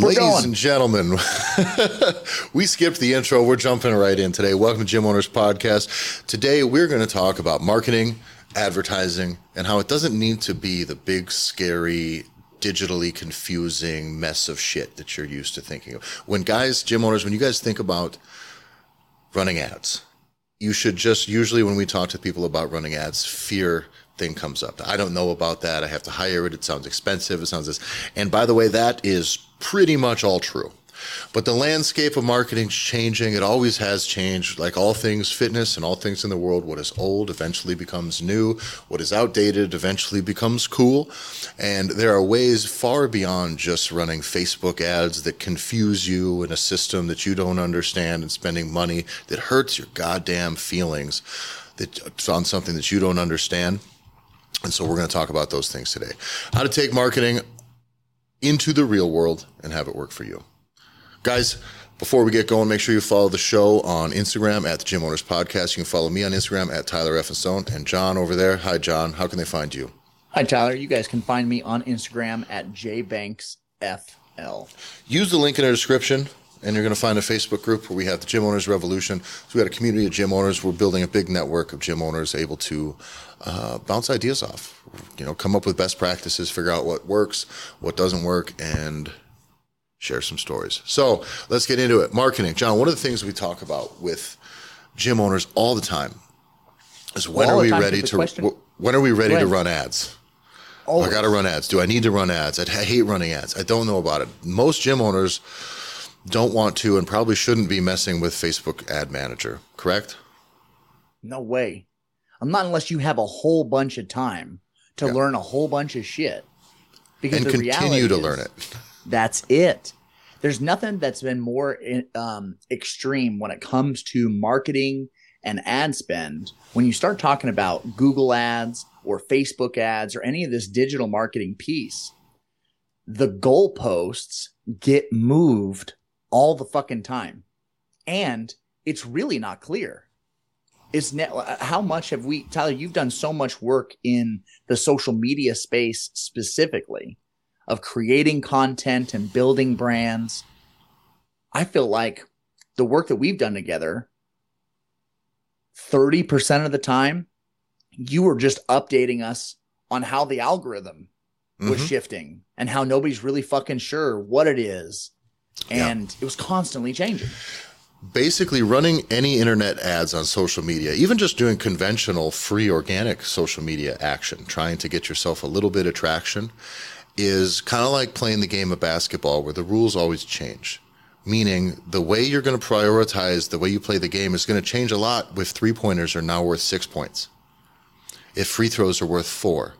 Ladies going. and gentlemen, we skipped the intro. We're jumping right in today. Welcome to Gym Owners Podcast. Today, we're going to talk about marketing, advertising, and how it doesn't need to be the big, scary, digitally confusing mess of shit that you're used to thinking of. When guys, gym owners, when you guys think about running ads, you should just usually when we talk to people about running ads, fear thing comes up. I don't know about that. I have to hire it. It sounds expensive. It sounds this. And by the way, that is pretty much all true. But the landscape of marketing's changing. It always has changed. Like all things fitness and all things in the world, what is old eventually becomes new. What is outdated eventually becomes cool. And there are ways far beyond just running Facebook ads that confuse you in a system that you don't understand and spending money that hurts your goddamn feelings that on something that you don't understand. And so we're going to talk about those things today. How to take marketing into the real world and have it work for you. Guys, before we get going, make sure you follow the show on Instagram at the Gym Owners Podcast. You can follow me on Instagram at Tyler F. Stone and John over there. Hi, John. How can they find you? Hi, Tyler. You guys can find me on Instagram at jbanksfl. Use the link in the description, and you're going to find a Facebook group where we have the Gym Owners Revolution. So we got a community of gym owners. We're building a big network of gym owners able to uh, bounce ideas off. You know, come up with best practices, figure out what works, what doesn't work, and share some stories. So let's get into it. Marketing, John. One of the things we talk about with gym owners all the time is when All are we ready to when are we ready to run ads? Oh, I got to run ads. Do I need to run ads? I hate running ads. I don't know about it. Most gym owners don't want to and probably shouldn't be messing with Facebook Ad Manager, correct? no way. I'm not unless you have a whole bunch of time to Yeah. learn a whole bunch of shit. Because And continue to is, learn it. That's it. There's nothing that's been more um, extreme when it comes to marketing and ad spend. When you start talking about Google ads or Facebook ads or any of this digital marketing piece, the goalposts get moved all the fucking time. And it's really not clear. It's ne- how much have we, Tyler, you've done so much work in the social media space specifically of creating content and building brands. I feel like the work that we've done together, 30% of the time, you were just updating us on how the algorithm was Mhm. shifting and how nobody's really fucking sure what it is. Yeah. And it was constantly changing. Basically, running any internet ads on social media, even just doing conventional free organic social media action, trying to get yourself a little bit of traction, is kind of like playing the game of basketball where the rules always change. Meaning, the way you're going to prioritize the way you play the game is going to change a lot if three pointers are now worth six points, if free throws are worth four.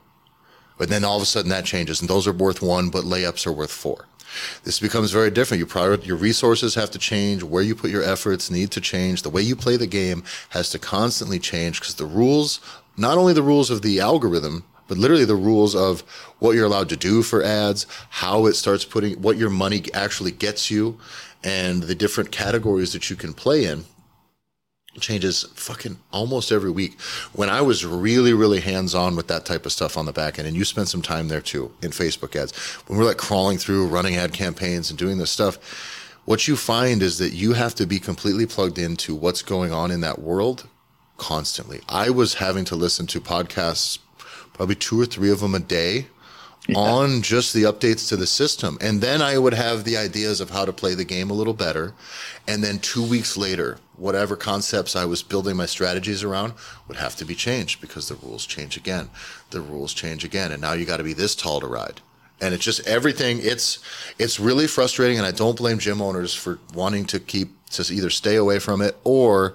But then all of a sudden that changes, and those are worth one, but layups are worth four. This becomes very different. You prior, your resources have to change. Where you put your efforts need to change. The way you play the game has to constantly change because the rules, not only the rules of the algorithm, but literally the rules of what you're allowed to do for ads, how it starts putting, what your money actually gets you, and the different categories that you can play in changes fucking almost every week. When I was really, really hands on with that type of stuff on the back end, and you spent some time there too in Facebook ads, when we're like crawling through running ad campaigns and doing this stuff, what you find is that you have to be completely plugged into what's going on in that world constantly. I was having to listen to podcasts, probably two or three of them a day. On just the updates to the system. And then I would have the ideas of how to play the game a little better. And then two weeks later, whatever concepts I was building my strategies around would have to be changed because the rules change again. The rules change again. And now you got to be this tall to ride. And it's just everything. It's it's really frustrating, and I don't blame gym owners for wanting to keep to either stay away from it or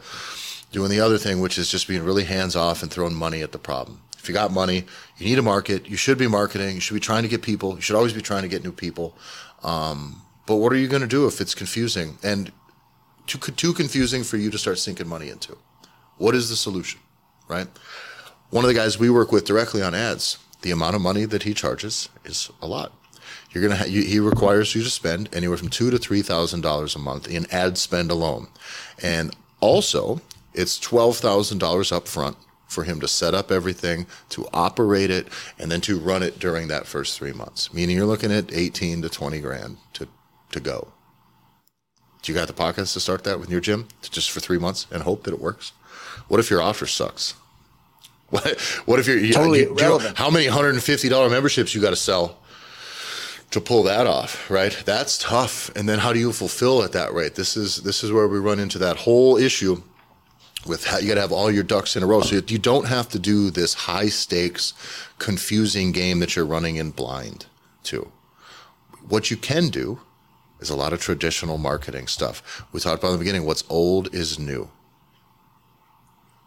doing the other thing, which is just being really hands off and throwing money at the problem. If you got money, you need a market. You should be marketing. You should be trying to get people. You should always be trying to get new people. Um, but what are you going to do if it's confusing and too too confusing for you to start sinking money into? What is the solution? Right. One of the guys we work with directly on ads, the amount of money that he charges is a lot. You're gonna ha- you, he requires you to spend anywhere from two to three thousand dollars a month in ad spend alone, and also it's twelve thousand dollars up front for him to set up everything, to operate it, and then to run it during that first three months. Meaning you're looking at eighteen to twenty grand to to go. Do you got the pockets to start that with your gym just for three months and hope that it works? What if your offer sucks? What, what if you're Totally you- do you know irrelevant. how many $150 memberships you got to sell to pull that off, right? That's tough. And then how do you fulfill at that rate? This is this is where we run into that whole issue with how you got to have all your ducks in a row. So you don't have to do this high stakes, confusing game that you're running in blind to. What you can do is a lot of traditional marketing stuff. We talked about in the beginning what's old is new.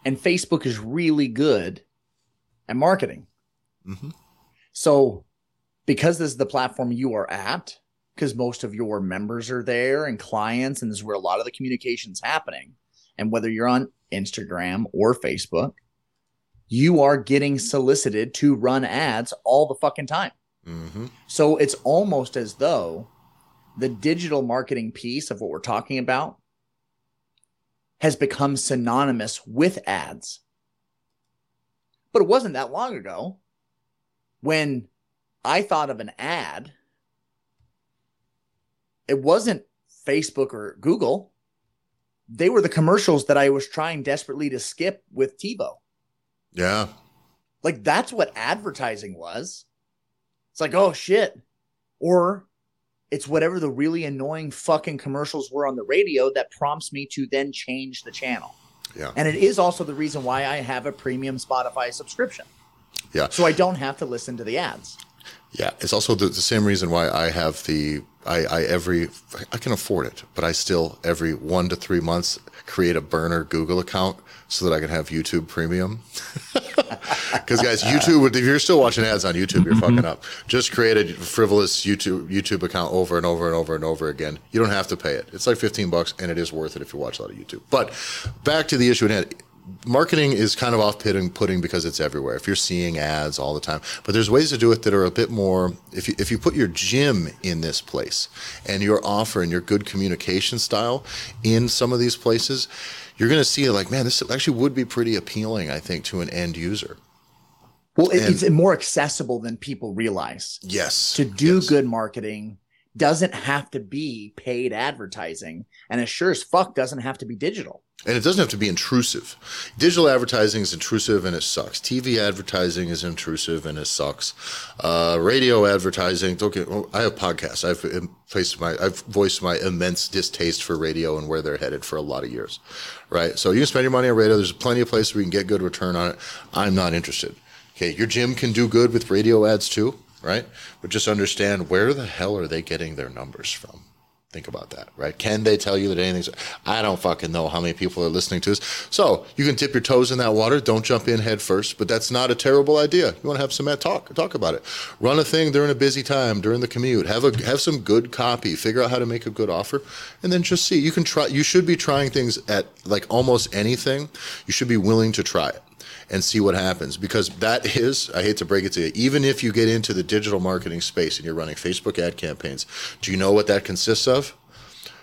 and Facebook is really good at marketing. Mhm. So, because this is the platform you are at, because most of your members are there and clients, and this is where a lot of the communication's happening. And whether you're on Instagram or Facebook, you are getting solicited to run ads all the fucking time. hmm So it's almost as though the digital marketing piece of what we're talking about has become synonymous with ads. But it wasn't that long ago when I thought of an ad, it wasn't Facebook or Google. They were the commercials that I was trying desperately to skip with TiVo. Yeah. Like that's what advertising was. It's like, oh shit. Or it's whatever the really annoying fucking commercials were on the radio that prompts me to then change the channel. Yeah. And it is also the reason why I have a premium Spotify subscription. Yeah. So I don't have to listen to the ads. Yeah, it's also the, the same reason why I have the I, I every I can afford it, but I still every one to three months create a burner Google account so that I can have YouTube Premium. Because guys, YouTube if you're still watching ads on YouTube, you're fucking up. Just create a frivolous YouTube YouTube account over and over and over and over again. You don't have to pay it. It's like 15 bucks, and it is worth it if you watch a lot of YouTube. But back to the issue at hand marketing is kind of off-putting putting because it's everywhere. If you're seeing ads all the time, but there's ways to do it that are a bit more. If you if you put your gym in this place and your offer and your good communication style in some of these places, you're going to see like, man, this actually would be pretty appealing. I think to an end user. Well, it, And- it's more accessible than people realize. Yes. To do Yes. good marketing doesn't have to be paid advertising, and it sure as fuck doesn't have to be digital. And it doesn't have to be intrusive. Digital advertising is intrusive and it sucks. TV advertising is intrusive and it sucks. Uh, radio advertising. Don't get. well, I have podcasts. I've um, faced my. I've voiced my immense distaste for radio and where they're headed for a lot of years. Right. So you can spend your money on radio. There's plenty of places where you can get good return on it. I'm not interested. Okay. Your gym can do good with radio ads too. Right. But just understand where the hell are they getting their numbers from? Think about that, right? Can they tell you that anything's? I don't fucking know how many people are listening to this. So you can dip your toes in that water. Don't jump in head first, but that's not a terrible idea. You want to have some talk, talk about it. Run a thing during a busy time, during the commute. Have a have some good copy. Figure out how to make a good offer, and then just see. You can try. You should be trying things at like almost anything. You should be willing to try it and see what happens. Because that is i hate to break it to you even if you get into the digital marketing space and you're running facebook ad campaigns do you know what that consists of?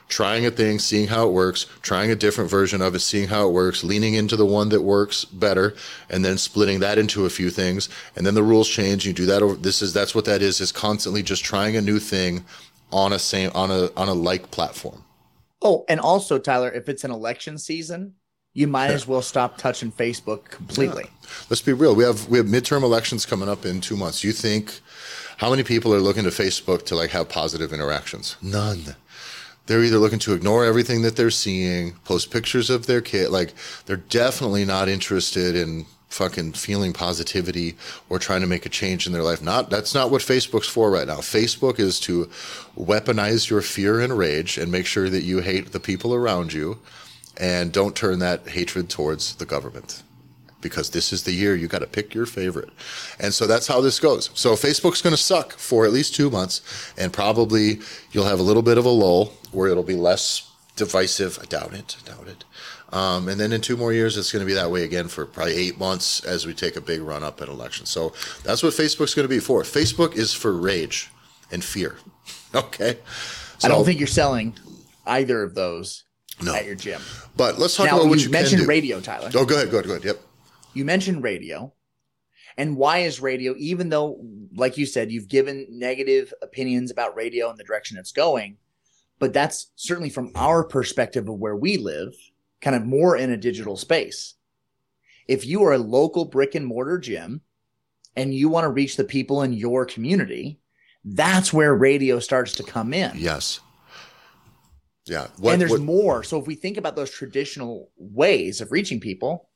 Trying a thing seeing how it works trying a different version of it seeing how it works leaning into the one that works better and then splitting that into a few things. And then the rules change you do that over this is that's what that is is constantly just trying a new thing on a same on a on a like platform. Oh, and also, Tyler, if it's an election season, you might as well stop touching Facebook completely. let's be real. We have we have midterm elections coming up in two months. You think how many people are looking to Facebook to like have positive interactions? None. They're either looking to ignore everything that they're seeing, post pictures of their kid. Like they're definitely not interested in fucking feeling positivity or trying to make a change in their life. Not that's not what Facebook's for right now. Facebook is to weaponize your fear and rage and make sure that you hate the people around you and don't turn that hatred towards the government because this is the year you got to pick your favorite. And so that's how this goes. So Facebook's going to suck for at least two months, and probably you'll have a little bit of a lull where it'll be less divisive. I doubt it. I doubt it. Um, and then in two more years, it's going to be that way again for probably eight months as we take a big run up in elections. So that's what Facebook's going to be for. Facebook is for rage and fear. Okay. I don't think you're selling either of those No. at your gym. But let's talk now, about what you you mentioned radio, Tyler. Oh, go ahead. Go ahead. Go ahead. Yep. You mentioned radio. And why is radio, even though, like you said, you've given negative opinions about radio and the direction it's going, but that's certainly from our perspective of where we live, kind of more in a digital space. If you are a local brick and mortar gym and you want to reach the people in your community, that's where radio starts to come in. Yes. Yeah. What, and there's what, more. So if we think about those traditional ways of reaching people,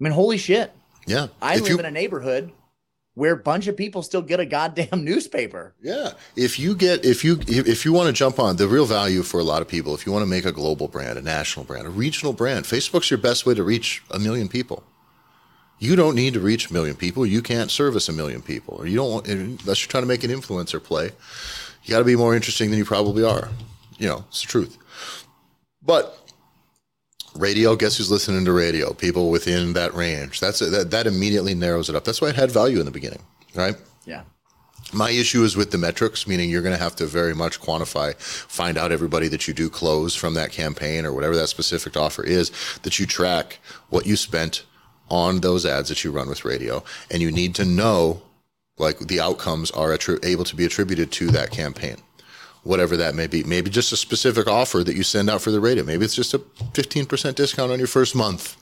I mean, holy shit. Yeah. I if live you, in a neighborhood where a bunch of people still get a goddamn newspaper. Yeah. If you get if you if you want to jump on the real value for a lot of people, if you want to make a global brand, a national brand, a regional brand, Facebook's your best way to reach a million people. You don't need to reach a million people. You can't service a million people, or you don't want unless you're trying to make an influencer play. You got to be more interesting than you probably are. You know, it's the truth. But radio guess who's listening to radio? People within that range. That's that, that immediately narrows it up. That's why it had value in the beginning right? Yeah. My issue is with the metrics meaning you're going to have to very much quantify find out everybody that you do close from that campaign or whatever that specific offer is that you track what you spent on those ads that you run with radio. And you need to know like the outcomes are attri- able to be attributed to that campaign whatever that may be. Maybe just a specific offer that you send out for the radio. Maybe it's just a 15% discount on your first month.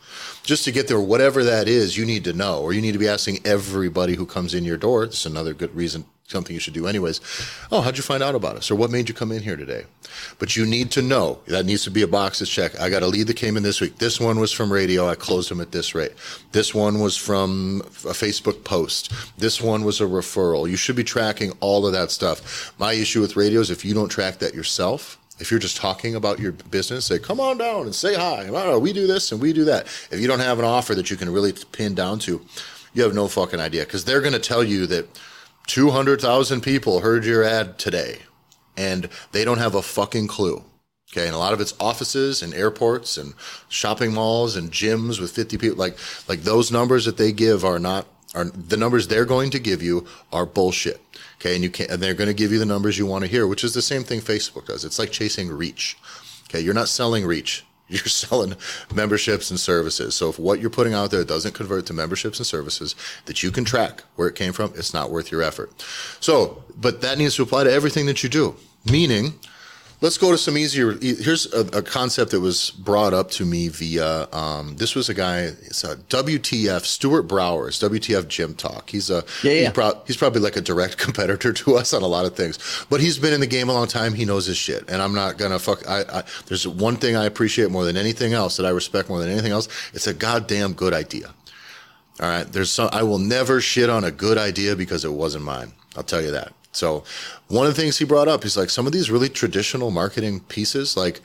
Just to get there, whatever that is, you need to know, or you need to be asking everybody who comes in your door. It's another good reason something you should do anyways. Oh, how'd you find out about us? Or what made you come in here today? But you need to know that needs to be a box check. I got a lead that came in this week. This one was from radio. I closed them at this rate. This one was from a Facebook post. This one was a referral. You should be tracking all of that stuff. My issue with radio is if you don't track that yourself, if you're just talking about your business, say, come on down and say hi. We do this and we do that. If you don't have an offer that you can really pin down to, you have no fucking idea because they're going to tell you that 200,000 people heard your ad today and they don't have a fucking clue. Okay. And a lot of it's offices and airports and shopping malls and gyms with 50 people. Like, like those numbers that they give are not, are the numbers they're going to give you are bullshit. Okay. And you can't, and they're going to give you the numbers you want to hear, which is the same thing Facebook does. It's like chasing reach. Okay. You're not selling reach. You're selling memberships and services. So if what you're putting out there doesn't convert to memberships and services that you can track where it came from, it's not worth your effort. So, but that needs to apply to everything that you do. Meaning, Let's go to some easier. Here's a, a, concept that was brought up to me via. Um, this was a guy. It's a WTF Stuart Browers. WTF Gym Talk. He's a. Yeah, yeah. He's, pro- he's, probably like a direct competitor to us on a lot of things, but he's been in the game a long time. He knows his shit, and I'm not gonna fuck. I, I there's one thing I appreciate more than anything else that I respect more than anything else. It's a goddamn good idea. All right. There's some. I will never shit on a good idea because it wasn't mine. I'll tell you that. So one of the things he brought up, he's like, some of these really traditional marketing pieces, like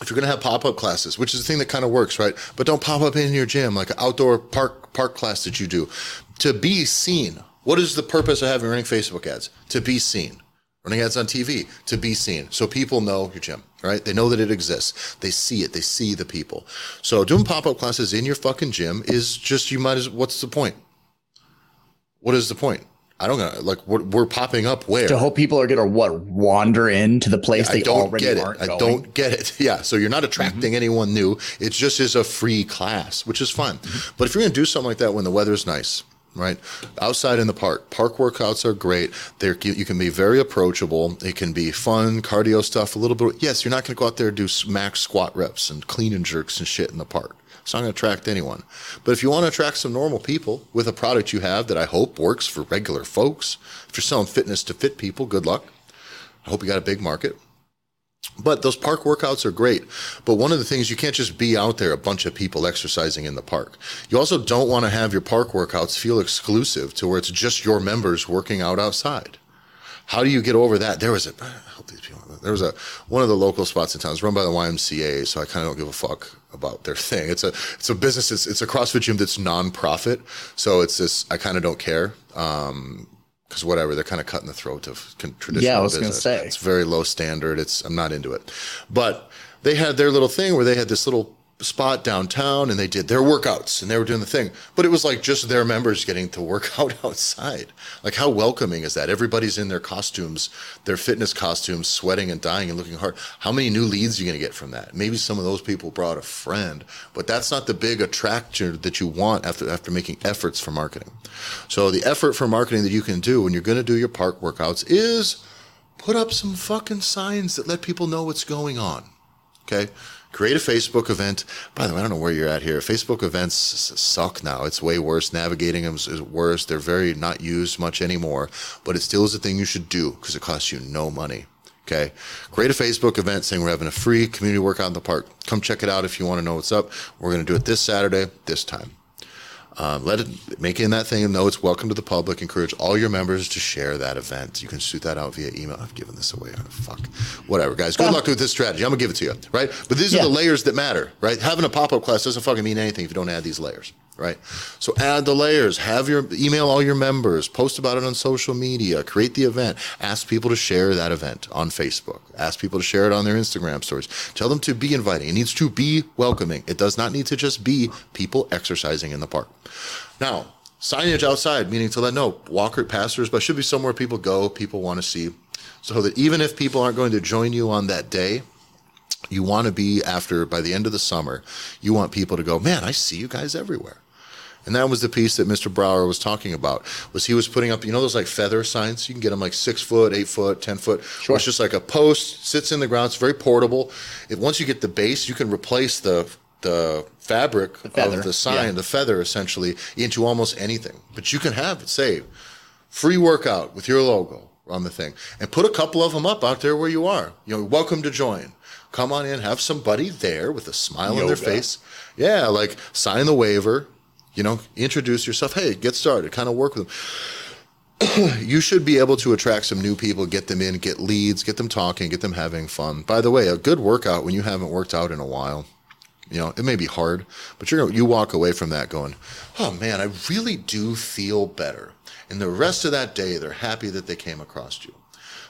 if you're going to have pop-up classes, which is the thing that kind of works, right? But don't pop up in your gym, like an outdoor park park class that you do, to be seen. What is the purpose of having running Facebook ads? To be seen. Running ads on TV to be seen, so people know your gym, right? They know that it exists. They see it. They see the people. So doing pop-up classes in your fucking gym is just you might as. What's the point? What is the point? I don't know. Like we're, we're popping up where to hope people are going to what wander into the place yeah, they don't already get it. I going. don't get it. Yeah, so you're not attracting mm-hmm. anyone new. It just is a free class, which is fun. Mm-hmm. But if you're going to do something like that when the weather's nice, right? Outside in the park. Park workouts are great. They're, you can be very approachable. It can be fun, cardio stuff, a little bit. Yes, you're not going to go out there and do max squat reps and clean and jerks and shit in the park. It's not going to attract anyone. But if you want to attract some normal people with a product you have that I hope works for regular folks, if you're selling fitness to fit people, good luck. I hope you got a big market. But those park workouts are great. But one of the things you can't just be out there, a bunch of people exercising in the park. You also don't want to have your park workouts feel exclusive to where it's just your members working out outside. How do you get over that? There was a, there was a, one of the local spots in town. It's run by the YMCA, so I kind of don't give a fuck about their thing. It's a it's a business. It's, it's a CrossFit gym that's nonprofit. So it's this. I kind of don't care. Um, because whatever they're kind of cutting the throat of traditional yeah, I was business. Gonna say. It's very low standard. It's I'm not into it, but they had their little thing where they had this little spot downtown and they did their workouts and they were doing the thing. But it was like just their members getting to work out outside. Like how welcoming is that? Everybody's in their costumes, their fitness costumes, sweating and dying and looking hard. How many new leads are you going to get from that? Maybe some of those people brought a friend, but that's not the big attraction that you want after after making efforts for marketing. So the effort for marketing that you can do when you're going to do your park workouts is put up some fucking signs that let people know what's going on. Okay. Create a Facebook event. By the way, I don't know where you're at here. Facebook events suck now. It's way worse. Navigating them is worse. They're very not used much anymore, but it still is a thing you should do because it costs you no money. Okay. Create a Facebook event saying we're having a free community workout in the park. Come check it out if you want to know what's up. We're going to do it this Saturday, this time. Um, let it make it in that thing and know it's welcome to the public. Encourage all your members to share that event. You can shoot that out via email. I've given this away. Oh, fuck. Whatever, guys. Good luck with this strategy. I'm gonna give it to you, right? But these yeah. are the layers that matter, right? Having a pop up class doesn't fucking mean anything if you don't add these layers right? So add the layers, have your email all your members, post about it on social media, create the event, ask people to share that event on Facebook, ask people to share it on their Instagram stories. Tell them to be inviting. It needs to be welcoming. It does not need to just be people exercising in the park. Now, signage outside, meaning to let know walker passers, but should be somewhere people go, people want to see. So that even if people aren't going to join you on that day, you want to be after by the end of the summer, you want people to go, man, I see you guys everywhere. And that was the piece that Mr. Brower was talking about. Was he was putting up, you know, those like feather signs? You can get them like six foot, eight foot, ten foot. Sure. It's just like a post, sits in the ground. It's very portable. If once you get the base, you can replace the the fabric the of the sign, yeah. the feather essentially, into almost anything. But you can have it say free workout with your logo on the thing, and put a couple of them up out there where you are. You know, welcome to join. Come on in, have somebody there with a smile Yoga. on their face. Yeah, like sign the waiver you know, introduce yourself. Hey, get started. Kind of work with them. you should be able to attract some new people, get them in, get leads, get them talking, get them having fun. By the way, a good workout when you haven't worked out in a while, you know, it may be hard, but you're you walk away from that going, "Oh man, I really do feel better." And the rest of that day, they're happy that they came across you.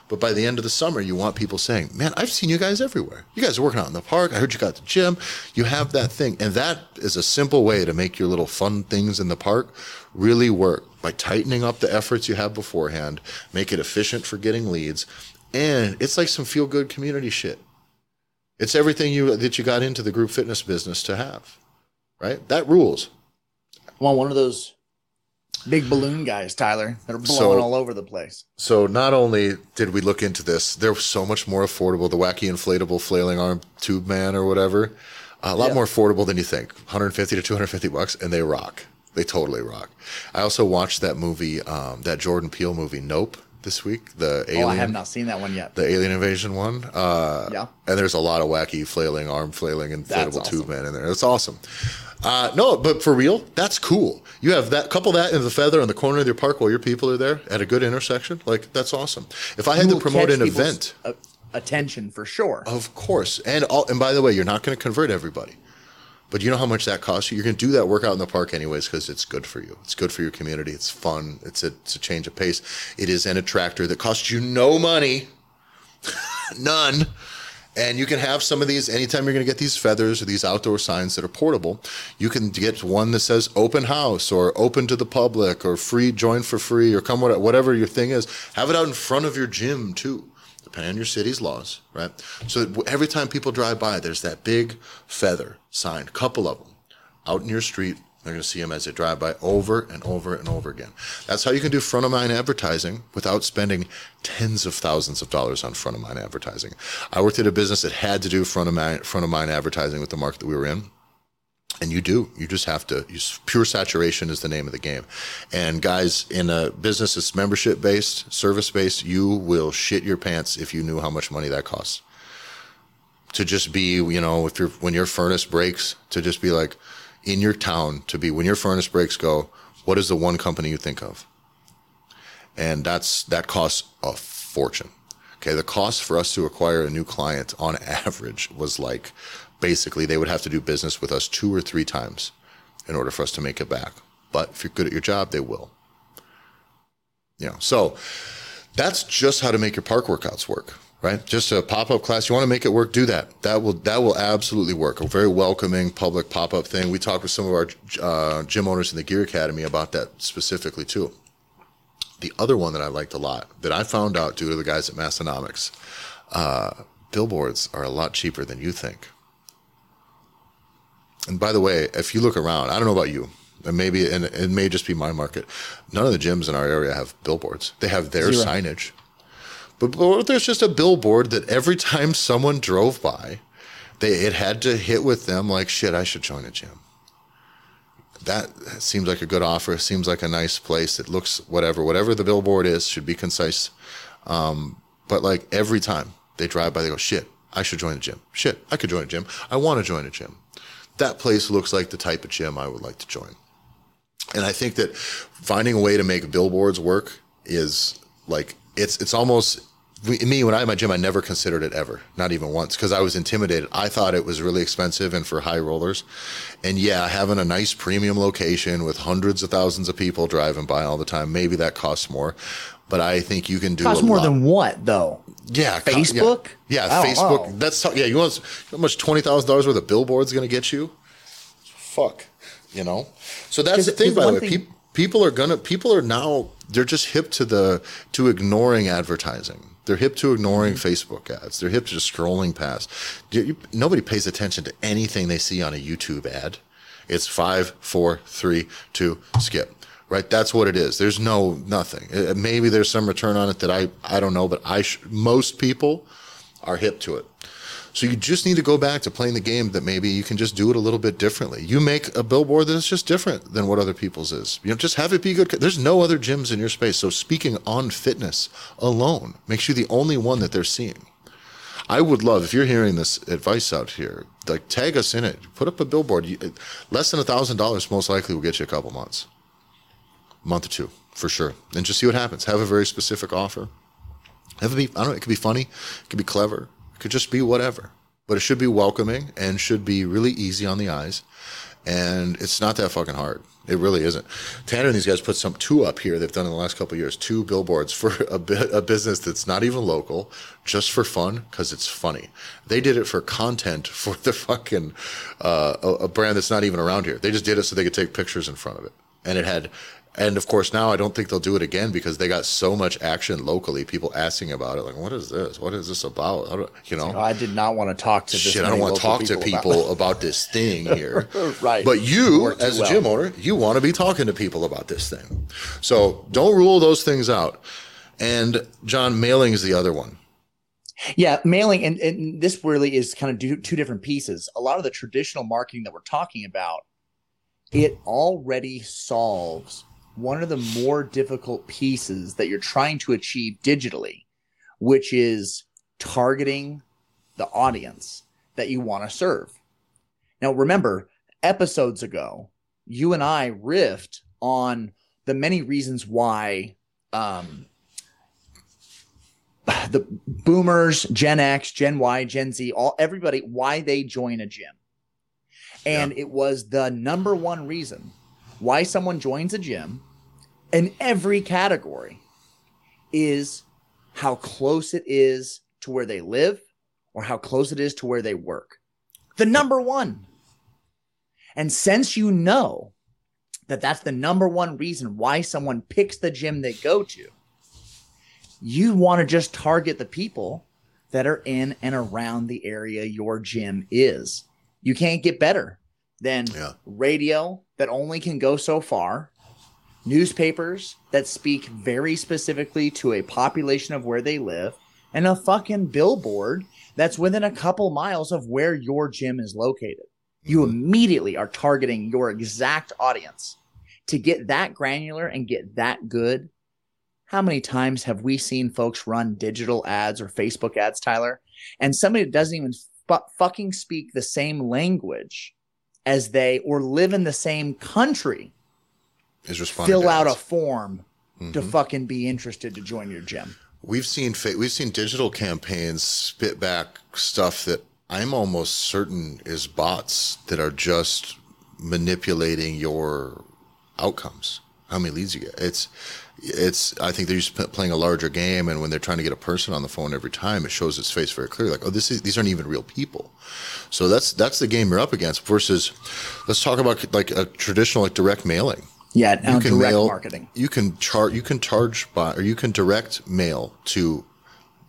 But by the end of the summer, you want people saying, Man, I've seen you guys everywhere. You guys are working out in the park. I heard you got the gym. You have that thing. And that is a simple way to make your little fun things in the park really work by tightening up the efforts you have beforehand, make it efficient for getting leads. And it's like some feel good community shit. It's everything you that you got into the group fitness business to have. Right? That rules. Well, one of those big balloon guys, Tyler, that are blowing so, all over the place. So not only did we look into this, they're so much more affordable. The wacky inflatable flailing arm tube man or whatever, a lot yeah. more affordable than you think. 150 to 250 bucks, and they rock. They totally rock. I also watched that movie, um, that Jordan Peele movie, Nope this week. The alien. Oh, I have not seen that one yet. The alien invasion one. Uh, yeah. And there's a lot of wacky flailing, arm flailing, inflatable awesome. tube man in there. It's awesome. Uh, no, but for real, that's cool. You have that couple that in the feather in the corner of your park while your people are there at a good intersection. Like that's awesome. If I had to promote an event, attention for sure. Of course, and all, and by the way, you're not going to convert everybody. But you know how much that costs you? You're going to do that workout in the park anyways because it's good for you. It's good for your community. It's fun. It's a, it's a change of pace. It is an attractor that costs you no money, none and you can have some of these anytime you're going to get these feathers or these outdoor signs that are portable. You can get one that says open house or open to the public or free join for free or come whatever your thing is. Have it out in front of your gym too, depending on your city's laws, right? So every time people drive by, there's that big feather sign, couple of them out in your street they're going to see them as they drive by over and over and over again. That's how you can do front of mind advertising without spending tens of thousands of dollars on front of mind advertising. I worked at a business that had to do front of mind front of mind advertising with the market that we were in. And you do. You just have to pure saturation is the name of the game. And guys, in a business that's membership based, service based, you will shit your pants if you knew how much money that costs. To just be, you know, if you're when your furnace breaks, to just be like, in your town to be when your furnace breaks go what is the one company you think of? And that's that costs a fortune. Okay the cost for us to acquire a new client on average was like basically they would have to do business with us two or three times in order for us to make it back. But if you're good at your job they will. You know so that's just how to make your park workouts work right? Just a pop up class. You want to make it work? Do that. That will that will absolutely work. A very welcoming public pop up thing. We talked with some of our uh, gym owners in the Gear Academy about that specifically too. The other one that I liked a lot that I found out due to the guys at Massenomics, uh, billboards are a lot cheaper than you think. And by the way, if you look around, I don't know about you, and maybe and it may just be my market. None of the gyms in our area have billboards. They have their Zero. signage But, but there's just a billboard that every time someone drove by, they it had to hit with them like shit. I should join a gym. That seems like a good offer. Seems like a nice place. It looks whatever whatever the billboard is should be concise. Um, but like every time they drive by, they go shit. I should join a gym. Shit, I could join a gym. I want to join a gym. That place looks like the type of gym I would like to join. And I think that finding a way to make billboards work is like it's it's almost me when I had my gym, I never considered it ever, not even once, because I was intimidated. I thought it was really expensive and for high rollers. And yeah, having a nice premium location with hundreds of thousands of people driving by all the time, maybe that costs more. But I think you can do costs more lot. than what though? Yeah, Facebook. Yeah, yeah Facebook. Know. That's yeah. You want how much twenty thousand dollars worth of billboards going to get you? Fuck, you know. So that's the thing. By the way, thing- people are gonna people are now they're just hip to the to ignoring advertising they're hip to ignoring mm-hmm. Facebook ads. They're hip to just scrolling past. Nobody pays attention to anything they see on a YouTube ad. It's five, four, three, two, skip. Right? That's what it is. There's no nothing. Uh, maybe there's some return on it that I I don't know, but I sh- most people are hip to it. So you just need to go back to playing the game that maybe you can just do it a little bit differently. You make a billboard that's just different than what other people's is. You know, just have it be good. There's no other gyms in your space. So speaking on fitness alone makes you the only one that they're seeing. I would love if you're hearing this advice out here, like tag us in it. Put up a billboard. You, less than a thousand dollars most likely will get you a couple months, month or two for sure, and just see what happens. Have a very specific offer. Have it be I don't know. It could be funny. It could be clever. It could just be whatever, but it should be welcoming and should be really easy on the eyes. And it's not that fucking hard. It really isn't. Tanner and these guys put some two up here they've done in the last couple years, two billboards for a, a business that's not even local, just for fun because it's funny. They did it for content for the fucking uh, a, a brand that's not even around here. They just did it so they could take pictures in front of it, and it had and of course, now I don't think they'll do it again because they got so much action locally. People asking about it, like, "What is this? What is this about?" Do, you know, I did not want to talk to shit. I don't want to talk people to people about, about this thing here, right? But you, as a well. gym owner, you want to be talking to people about this thing. So don't rule those things out. And John, mailing is the other one. Yeah, mailing, and, and this really is kind of two different pieces. A lot of the traditional marketing that we're talking about, it already solves one of the more difficult pieces that you're trying to achieve digitally, which is targeting the audience that you want to serve. Now, remember, episodes ago, you and I riffed on the many reasons why um, the boomers, Gen X, Gen Y, Gen Z, all everybody, why they join a gym. And yeah. it was the number one reason why someone joins a gym in every category is how close it is to where they live or how close it is to where they work. The number one. And since you know that that's the number one reason why someone picks the gym they go to, you want to just target the people that are in and around the area your gym is. You can't get better than yeah. radio that only can go so far newspapers that speak very specifically to a population of where they live, and a fucking billboard that's within a couple miles of where your gym is located. You mm-hmm. immediately are targeting your exact audience. To get that granular and get that good, how many times have we seen folks run digital ads or Facebook ads, Tyler? And somebody that doesn't even fucking speak the same language as they or live in the same country is responding. Fill out a form mm-hmm. to fucking be interested to join your gym. We've seen we've seen digital campaigns spit back stuff that I'm almost certain is bots that are just manipulating your outcomes. How many leads you get? It's it's I think they're just playing a larger game, and when they're trying to get a person on the phone every time, it shows its face very clearly. Like, oh, this is these aren't even real people. So that's that's the game you're up against. Versus, let's talk about like a traditional like direct mailing. Yeah, you can direct mail, marketing. You can charge. You can charge by, or you can direct mail to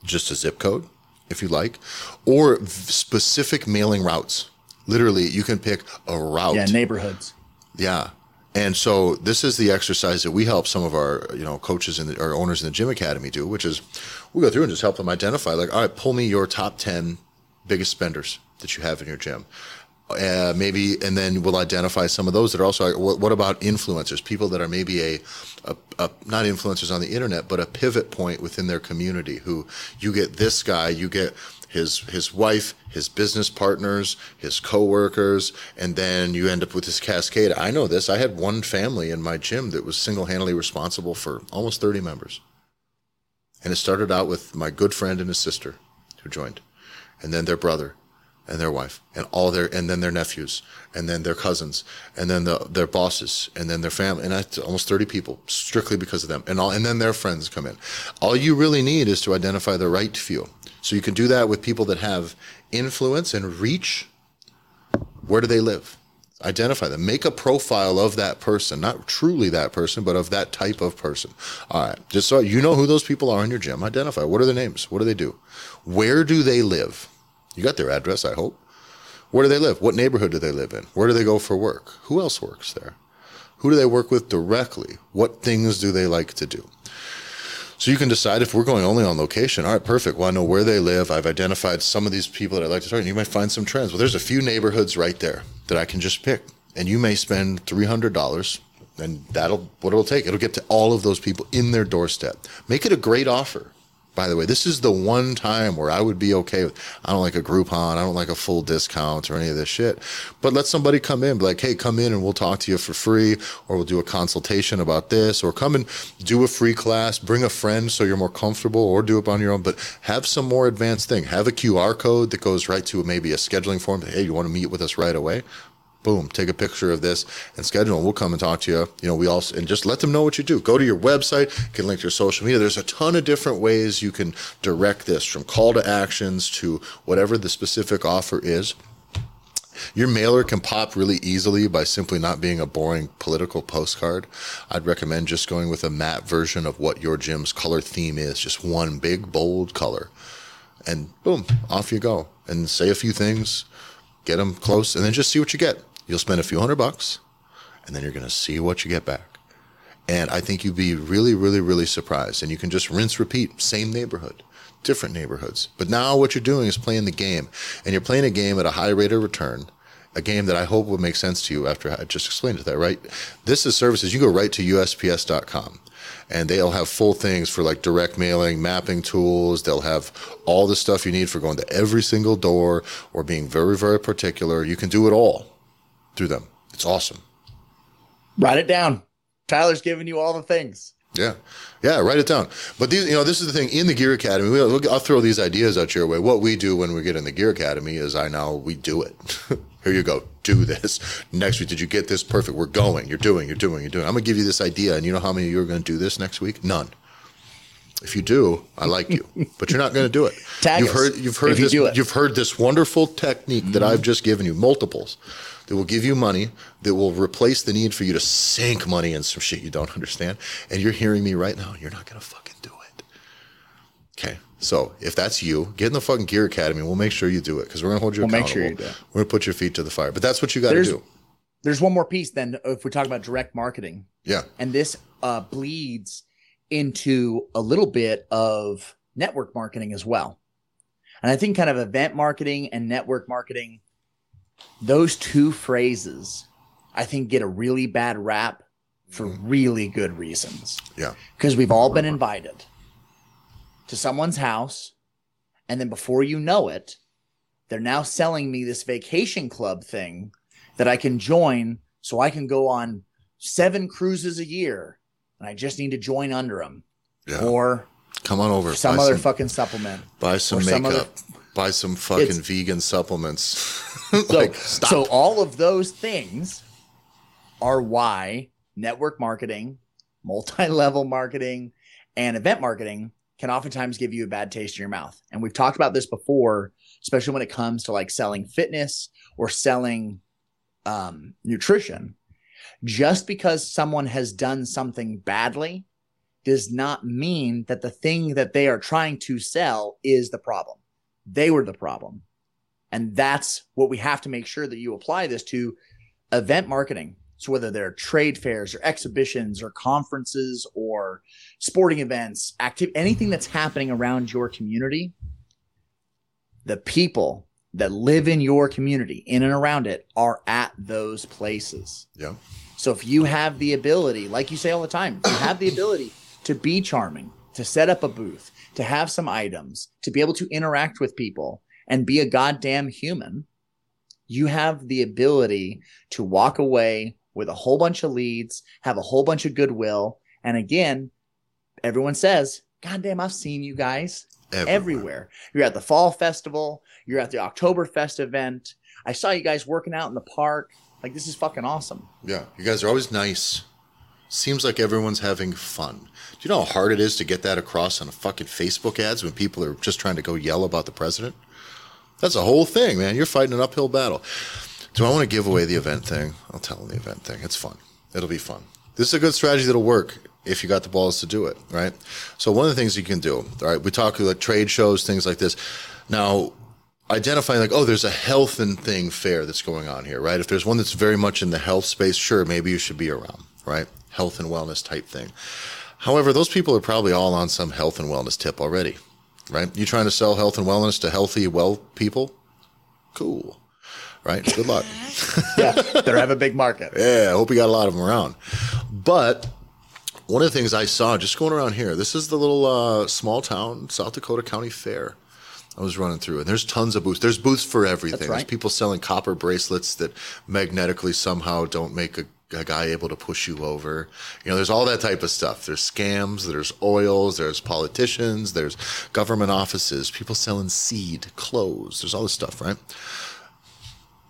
just a zip code if you like, or specific mailing routes. Literally, you can pick a route. Yeah, neighborhoods. Yeah, And so this is the exercise that we help some of our you know coaches and our owners in the gym academy do, which is we go through and just help them identify like, all right, pull me your top ten biggest spenders that you have in your gym. Uh, maybe, and then we'll identify some of those that are also. What, what about influencers? People that are maybe a, a, a, not influencers on the internet, but a pivot point within their community. Who you get this guy, you get his his wife, his business partners, his coworkers, and then you end up with this cascade. I know this. I had one family in my gym that was single-handedly responsible for almost 30 members. And it started out with my good friend and his sister who joined, and then their brother and their wife and all their and then their nephews and then their cousins and then the, their bosses and then their family and that's almost 30 people strictly because of them and all and then their friends come in all you really need is to identify the right few so you can do that with people that have influence and reach. Where do they live? Identify them. Make a profile of that person, not truly that person, but of that type of person. All right. Just so you know who those people are in your gym, identify. What are their names? What do they do? Where do they live? You got their address, I hope. Where do they live? What neighborhood do they live in? Where do they go for work? Who else works there? Who do they work with directly? What things do they like to do? So you can decide if we're going only on location. All right, perfect. Well, I know where they live. I've identified some of these people that I'd like to target. You might find some trends. Well, there's a few neighborhoods right there that I can just pick, and you may spend three hundred dollars, and that'll what it'll take. It'll get to all of those people in their doorstep. Make it a great offer by the way. This is the one time where I would be okay with, I don't like a Groupon, I don't like a full discount or any of this shit. But let somebody come in, be like, hey, come in and we'll talk to you for free, or we'll do a consultation about this, or come and do a free class, bring a friend so you're more comfortable, or do it on your own. But have some more advanced thing. Have a QR code that goes right to maybe a scheduling form. Hey, you want to meet with us right away? Boom, take a picture of this and schedule. And we'll come and talk to you. You know, we also and just let them know what you do. Go to your website, can link to your social media. There's a ton of different ways you can direct this from call to actions to whatever the specific offer is. Your mailer can pop really easily by simply not being a boring political postcard. I'd recommend just going with a matte version of what your gym's color theme is, just one big bold color. And boom, off you go. And say a few things, get them close, and then just see what you get. You'll spend a few hundred bucks, and then you're going to see what you get back. And I think you'd be really, really, really surprised. And you can just rinse, repeat, same neighborhood, different neighborhoods. But now what you're doing is playing the game, and you're playing a game at a high rate of return. A game that I hope will make sense to you after I just explained it. To that right? This is services. You go right to USPS.com and they'll have full things for like direct mailing, mapping tools. They'll have all the stuff you need for going to every single door or being very, very particular. You can do it all through them. It's awesome. Write it down. Tyler's giving you all the things. Yeah, yeah, write it down. But these, you know, this is the thing in the Gear Academy. We'll, I'll throw these ideas out your way. What we do when we get in the Gear Academy is I now we do it. Here you go, do this. Next week, did you get this? Perfect. We're going. You're doing. You're doing. You're doing. I'm gonna give you this idea, and you know how many of you are gonna do this next week? None. If you do, I like you, but you're not going to do it. Tag you've us heard you've heard you this do it. you've heard this wonderful technique that mm-hmm. I've just given you, multiples, that will give you money, that will replace the need for you to sink money in some shit you don't understand. And you're hearing me right now, you're not going to fucking do it. Okay. So if that's you, get in the fucking Gear Academy. We'll make sure you do it because we're going to hold you We'll make sure you do. We're going to put your feet to the fire. But that's what you got to do. There's one more piece then if we talk about direct marketing. Yeah. and this uh, bleeds into a little bit of network marketing as well. And I think kind of event marketing and network marketing, those two phrases, I think get a really bad rap for mm-hmm. really good reasons. Yeah. Because we've all been invited to someone's house, and then before you know it, they're now selling me this vacation club thing that I can join so I can go on seven cruises a year and I just need to join under them Yeah. or Come on over. some other some, fucking supplement. buy some or some makeup. other- buy some fucking It's- vegan supplements. So, like, stop. so all of those things are why network marketing, multi-level marketing, and event marketing can oftentimes give you a bad taste in your mouth. And we've talked about this before, especially when it comes to like selling fitness or selling um, nutrition. Just because someone has done something badly does not mean that the thing that they are trying to sell is the problem. They were the problem. And that's what we have to make sure that you apply this to event marketing. So whether they're trade fairs or exhibitions or conferences or sporting events, active anything that's happening around your community, the people that live in your community, in and around it, are at those places. Yeah. So if you have the ability, like you say all the time, you have the ability to be charming, to set up a booth, to have some items, to be able to interact with people and be a goddamn human, you have the ability to walk away with a whole bunch of leads, have a whole bunch of goodwill. And again, everyone says, God damn, I've seen you guys everywhere. everywhere. You're at the fall festival, you're at the Oktoberfest event. I saw you guys working out in the park. Like this is fucking awesome. Yeah, you guys are always nice. Seems like everyone's having fun. Do you know how hard it is to get that across on fucking Facebook ads when people are just trying to go yell about the president? That's a whole thing, man. You're fighting an uphill battle. Do I want to give away the event thing? I'll tell them the event thing. It's fun. It'll be fun. This is a good strategy that'll work if you got the balls to do it, right? So one of the things you can do, all right, we talk like trade shows, things like this. Now, identifying like, oh, there's a health and thing fair that's going on here, right? If there's one that's very much in the health space, sure, maybe you should be around, right? Health and wellness type thing. However, those people are probably all on some health and wellness tip already, right? You trying to sell health and wellness to healthy, well people? Cool. Right? Good luck. yeah, they have a big market. yeah, I hope you got a lot of them around. But one of the things I saw just going around here, this is the little uh, small town South Dakota County Fair. I was running through, and there's tons of booths. There's booths for everything. Right. There's people selling copper bracelets that magnetically somehow don't make a, a, guy able to push you over. You know, there's all that type of stuff. There's scams. There's oils. There's politicians. There's government offices. People selling seed, clothes. There's all this stuff, right?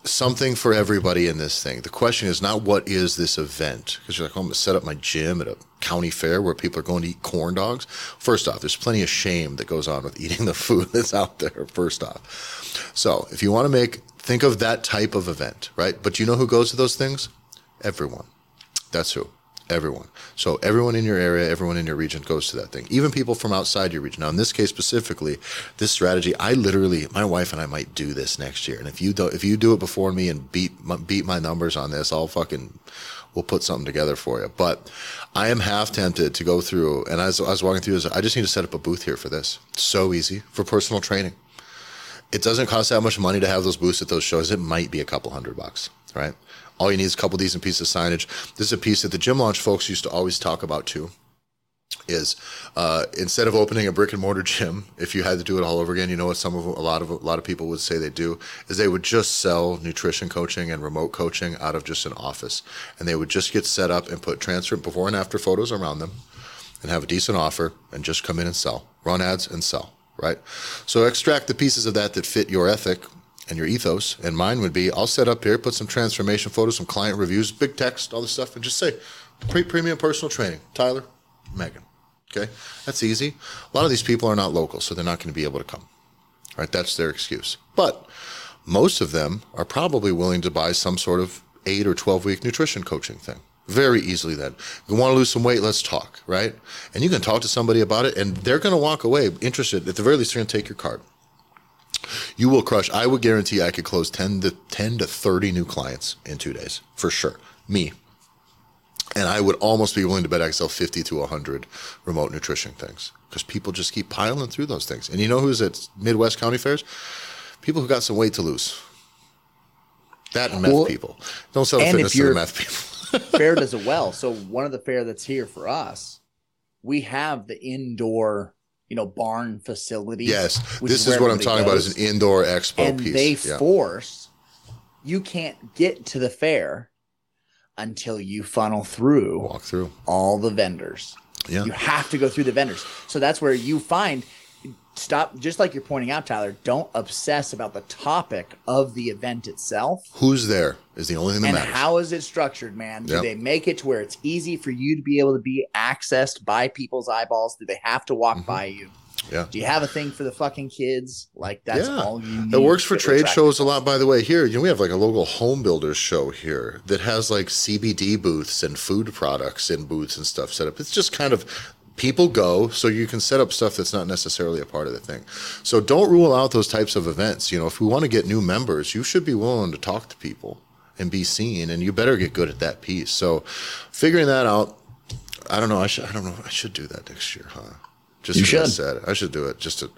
something for everybody in this thing. The question is not what is this event? Because you're like, oh, I'm going to set up my gym at a county fair where people are going to eat corn dogs. First off, there's plenty of shame that goes on with eating the food that's out there, first off. So if you want to make, think of that type of event, right? But you know who goes to those things? Everyone. That's who. Everyone. So everyone in your area, everyone in your region goes to that thing. Even people from outside your region. Now, in this case specifically, this strategy, I literally, my wife and I might do this next year. And if you do, if you do it before me and beat beat my numbers on this, I'll fucking we'll put something together for you. But I am half tempted to go through. And as I was walking through, this, I just need to set up a booth here for this. So easy for personal training. It doesn't cost that much money to have those booths at those shows. It might be a couple hundred bucks, right? All you need is a couple decent pieces of signage. This is a piece that the gym launch folks used to always talk about too. Is uh, instead of opening a brick and mortar gym, if you had to do it all over again, you know what some of a lot of a lot of people would say they do is they would just sell nutrition coaching and remote coaching out of just an office, and they would just get set up and put transfer before and after photos around them, and have a decent offer and just come in and sell, run ads and sell right? So extract the pieces of that that fit your ethic and your ethos. And mine would be I'll set up here, put some transformation photos, some client reviews, big text, all this stuff, and just say pre premium personal training. Tyler, Megan. Okay, that's easy. A lot of these people are not local, so they're not going to be able to come. Right, that's their excuse. But most of them are probably willing to buy some sort of eight or 12 week nutrition coaching thing. Very easily, then. You want to lose some weight, let's talk, right? And you can talk to somebody about it, and they're going to walk away interested. At the very least, they're going to take your card. You will crush. I would guarantee I could close 10 to 10 to 30 new clients in two days for sure. Me. And I would almost be willing to bet I could sell 50 to 100 remote nutrition things because people just keep piling through those things. And you know who's at Midwest County Fairs? People who got some weight to lose. That and meth well, people. Don't sell fitness to the meth people. fair does it well. So one of the fair that's here for us, we have the indoor you know barn facility. Yes, this is, is what I'm talking goes. about is an indoor expo and piece. they yeah. force you can't get to the fair until you funnel through walk through all the vendors. Yeah. You have to go through the vendors. So that's where you find stop just like you're pointing out tyler don't obsess about the topic of the event itself who's there is the only thing that and matters how is it structured man do yep. they make it to where it's easy for you to be able to be accessed by people's eyeballs do they have to walk mm-hmm. by you yeah. Do you have a thing for the fucking kids? Like that's yeah. all you need. It works for trade shows a lot, by the way. Here, you know, we have like a local home builders show here that has like CBD booths and food products in booths and stuff set up. It's just kind of people go so you can set up stuff that's not necessarily a part of the thing so don't rule out those types of events you know if we want to get new members you should be willing to talk to people and be seen, and you better get good at that piece. So, figuring that out, I don't know. I should. I don't know. I should do that next year, huh? Just You as I should. said, I should do it. Just to.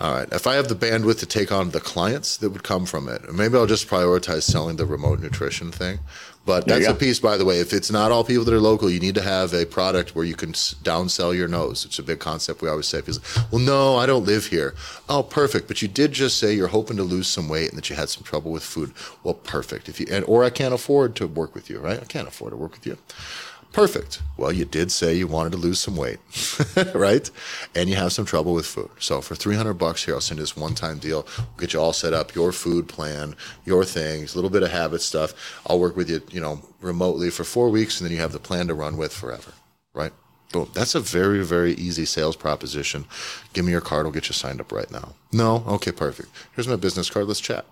All right. If I have the bandwidth to take on the clients that would come from it, maybe I'll just prioritize selling the remote nutrition thing. But that's a piece, by the way. If it's not all people that are local, you need to have a product where you can downsell your nose. It's a big concept we always say. People say, well, no, I don't live here. Oh, perfect. But you did just say you're hoping to lose some weight and that you had some trouble with food. Well, perfect. If you and or I can't afford to work with you, right? I can't afford to work with you. Perfect. Well, you did say you wanted to lose some weight, right? And you have some trouble with food. So for 300 bucks here, I'll send you this one-time deal. We'll get you all set up, your food plan, your things, a little bit of habit stuff. I'll work with you, you know, remotely for four weeks, and then you have the plan to run with forever, right? Boom. That's a very, very easy sales proposition. Give me your card. I'll get you signed up right now. No? Okay, perfect. Here's my business card. Let's chat.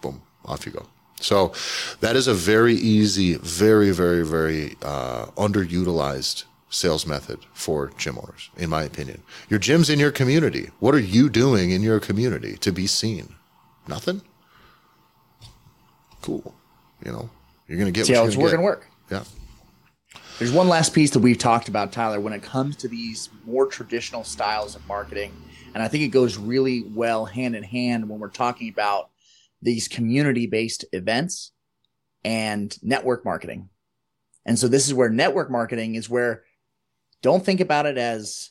Boom. Off you go. So that is a very easy, very, very, very uh, underutilized sales method for gym owners, in my opinion. Your gym's in your community. What are you doing in your community to be seen? Nothing? Cool. You know, you're going to get See what how it's working work. Yeah. There's one last piece that we've talked about, Tyler, when it comes to these more traditional styles of marketing. And I think it goes really well hand in hand when we're talking about these community based events and network marketing. And so this is where network marketing is where don't think about it as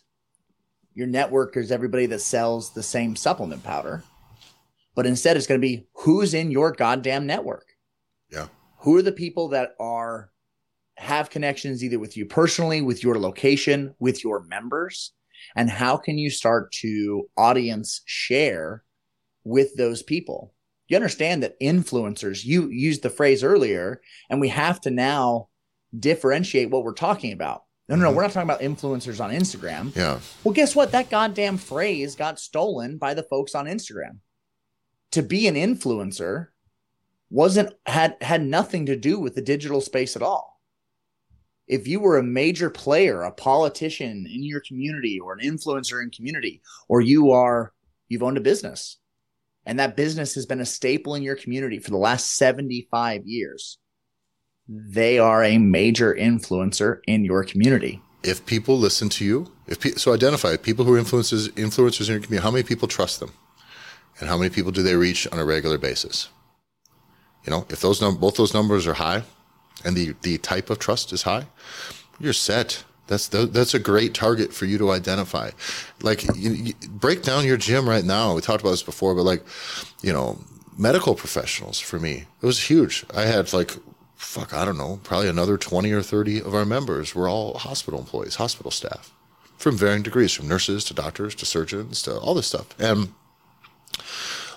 your network is everybody that sells the same supplement powder, but instead it's going to be who's in your goddamn network Yeah. who are the people that are have connections either with you personally with your location with your members and how can you start to audience share with those people you understand that influencers you used the phrase earlier and we have to now differentiate what we're talking about no no no Mhm. we're not talking about influencers on instagram Yeah. well, guess what? That goddamn phrase got stolen by the folks on Instagram. To be an influencer wasn't had had nothing to do with the digital space at all. If you were a major player, a politician in your community or an influencer in community, or you are you've owned a business and that business has been a staple in your community for the last 75 years, they are a major influencer in your community. if people listen to you, if pe- so, identify people who are influencers influencers in your community. How many people trust them, and how many people do they reach on a regular basis? You know, if those num- both those numbers are high, and the the type of trust is high, you're set. That's that's a great target for you to identify. Like, you, you break down your gym right now. We talked about this before, but like, you know, medical professionals for me, it was huge. I had like fuck, I don't know, probably another 20 or 30 of our members were all hospital employees, hospital staff from varying degrees, from nurses to doctors to surgeons to all this stuff. And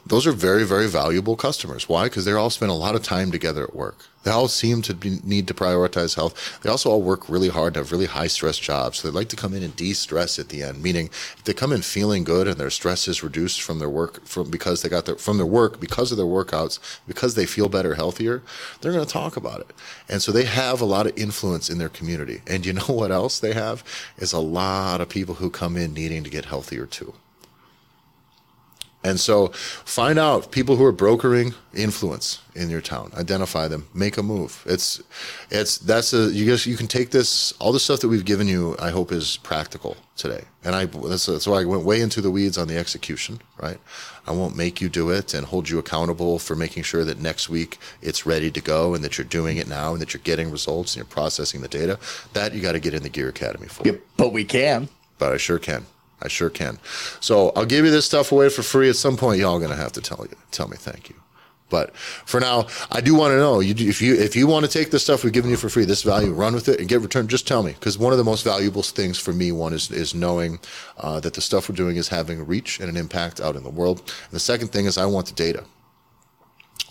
those are very, very valuable customers. Why? Because they all spend a lot of time together at work. They all seem to be, need to prioritize health. They also all work really hard and have really high stress jobs. So they like to come in and de-stress at the end. Meaning, if they come in feeling good and their stress is reduced from their work, from because they got their from their work because of their workouts, because they feel better, healthier, they're going to talk about it. And so they have a lot of influence in their community. And you know what else they have is a lot of people who come in needing to get healthier too. And so find out people who are brokering influence in your town. Identify them. Make a move. It's it's that's a you guys you can take this all the stuff that we've given you. I hope is practical today. And I that's, that's why I went way into the weeds on the execution. Right. I won't make you do it and hold you accountable for making sure that next week it's ready to go and that you're doing it now and that you're getting results and you're processing the data. That you got to get in the Gear Academy for But we can. but I sure can. I sure can. So I'll give you this stuff away for free. At some point, y'all gonna have to tell you, tell me thank you. But for now, I do want to know you, if you if you want to take the stuff we've given you for free, this value, run with it and get return. Just tell me, because one of the most valuable things for me, one is is knowing uh, that the stuff we're doing is having a reach and an impact out in the world. And the second thing is I want the data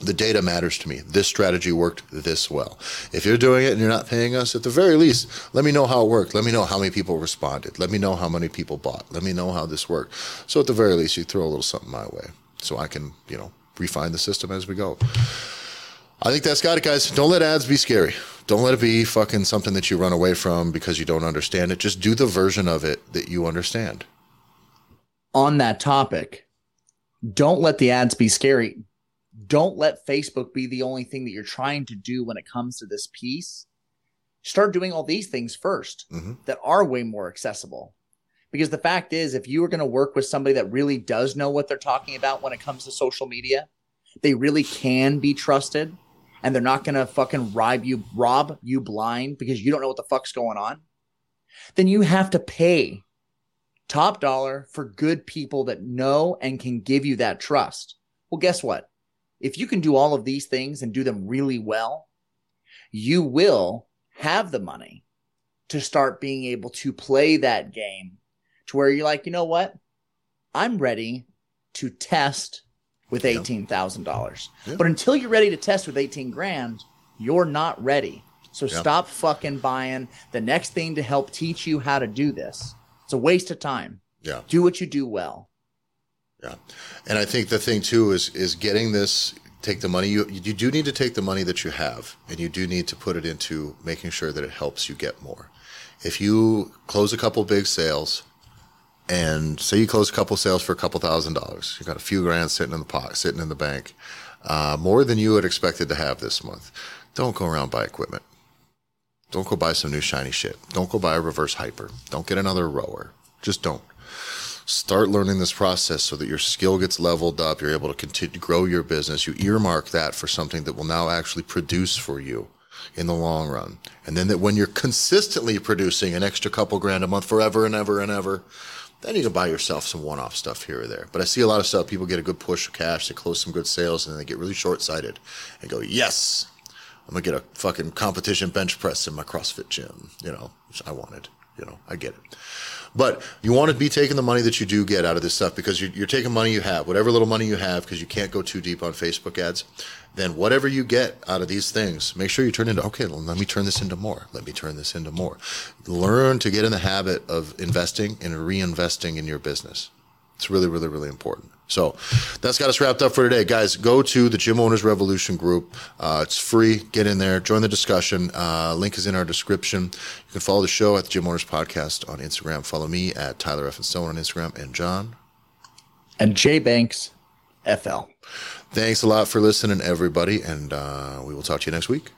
the data matters to me. This strategy worked this well. If you're doing it and you're not paying us, at the very least, let me know how it worked. Let me know how many people responded. Let me know how many people bought. Let me know how this worked. So at the very least, you throw a little something my way so I can, you know, refine the system as we go. I think that's got it, guys. Don't let ads be scary. Don't let it be fucking something that you run away from because you don't understand it. Just do the version of it that you understand. On that topic, don't let the ads be scary. Don't let Facebook be the only thing that you're trying to do when it comes to this piece. Start doing all these things 1st hmm that are way more accessible. Because the fact is, if you are going to work with somebody that really does know what they're talking about when it comes to social media, they really can be trusted and they're not going to fucking rob you, rob you blind because you don't know what the fuck's going on, then you have to pay top dollar for good people that know and can give you that trust. Well, guess what? If you can do all of these things and do them really well, you will have the money to start being able to play that game to where you're like, you know what? I'm ready to test with $18,000. Yeah. But until you're ready to test with 18 grand, you're not ready. So Yeah. stop fucking buying the next thing to help teach you how to do this. It's a waste of time. Yeah. Do what you do well. Yeah, and I think the thing too is is getting this. Take the money you you do need to take the money that you have, and you do need to put it into making sure that it helps you get more. If you close a couple big sales, and say you close a couple sales for a couple thousand dollars, you got a few grand sitting in the pot, sitting in the bank, uh, more than you had expected to have this month. Don't go around buy equipment. Don't go buy some new shiny shit. Don't go buy a reverse hyper. Don't get another rower. Just don't start learning this process so that your skill gets leveled up you're able to continue to grow your business you earmark that for something that will now actually produce for you in the long run. And then that when you're consistently producing an extra couple grand a month forever and ever and ever then you can buy yourself some one-off stuff here or there. But i see a lot of stuff people get a good push of cash they close some good sales and then they get really short-sighted and go yes i'm gonna get a fucking competition bench press in my crossfit gym you know which i wanted you know i get it but you want to be taking the money that you do get out of this stuff because you're, you're taking money you have, whatever little money you have, because you can't go too deep on Facebook ads. Then whatever you get out of these things, make sure you turn into okay. well, Let me turn this into more. Let me turn this into more. Learn to get in the habit of investing and reinvesting in your business. It's really, really, really important. So that's got us wrapped up for today, guys. Go to the Gym Owners Revolution group. Uh, it's free. Get in there. Join the discussion. Uh, link is in our description. You can follow the show at the Gym Owners Podcast on Instagram. Follow me at Tyler Effin Stone on Instagram. And John, And Jay Banks FL. thanks a lot for listening, everybody. And uh, we will talk to you next week.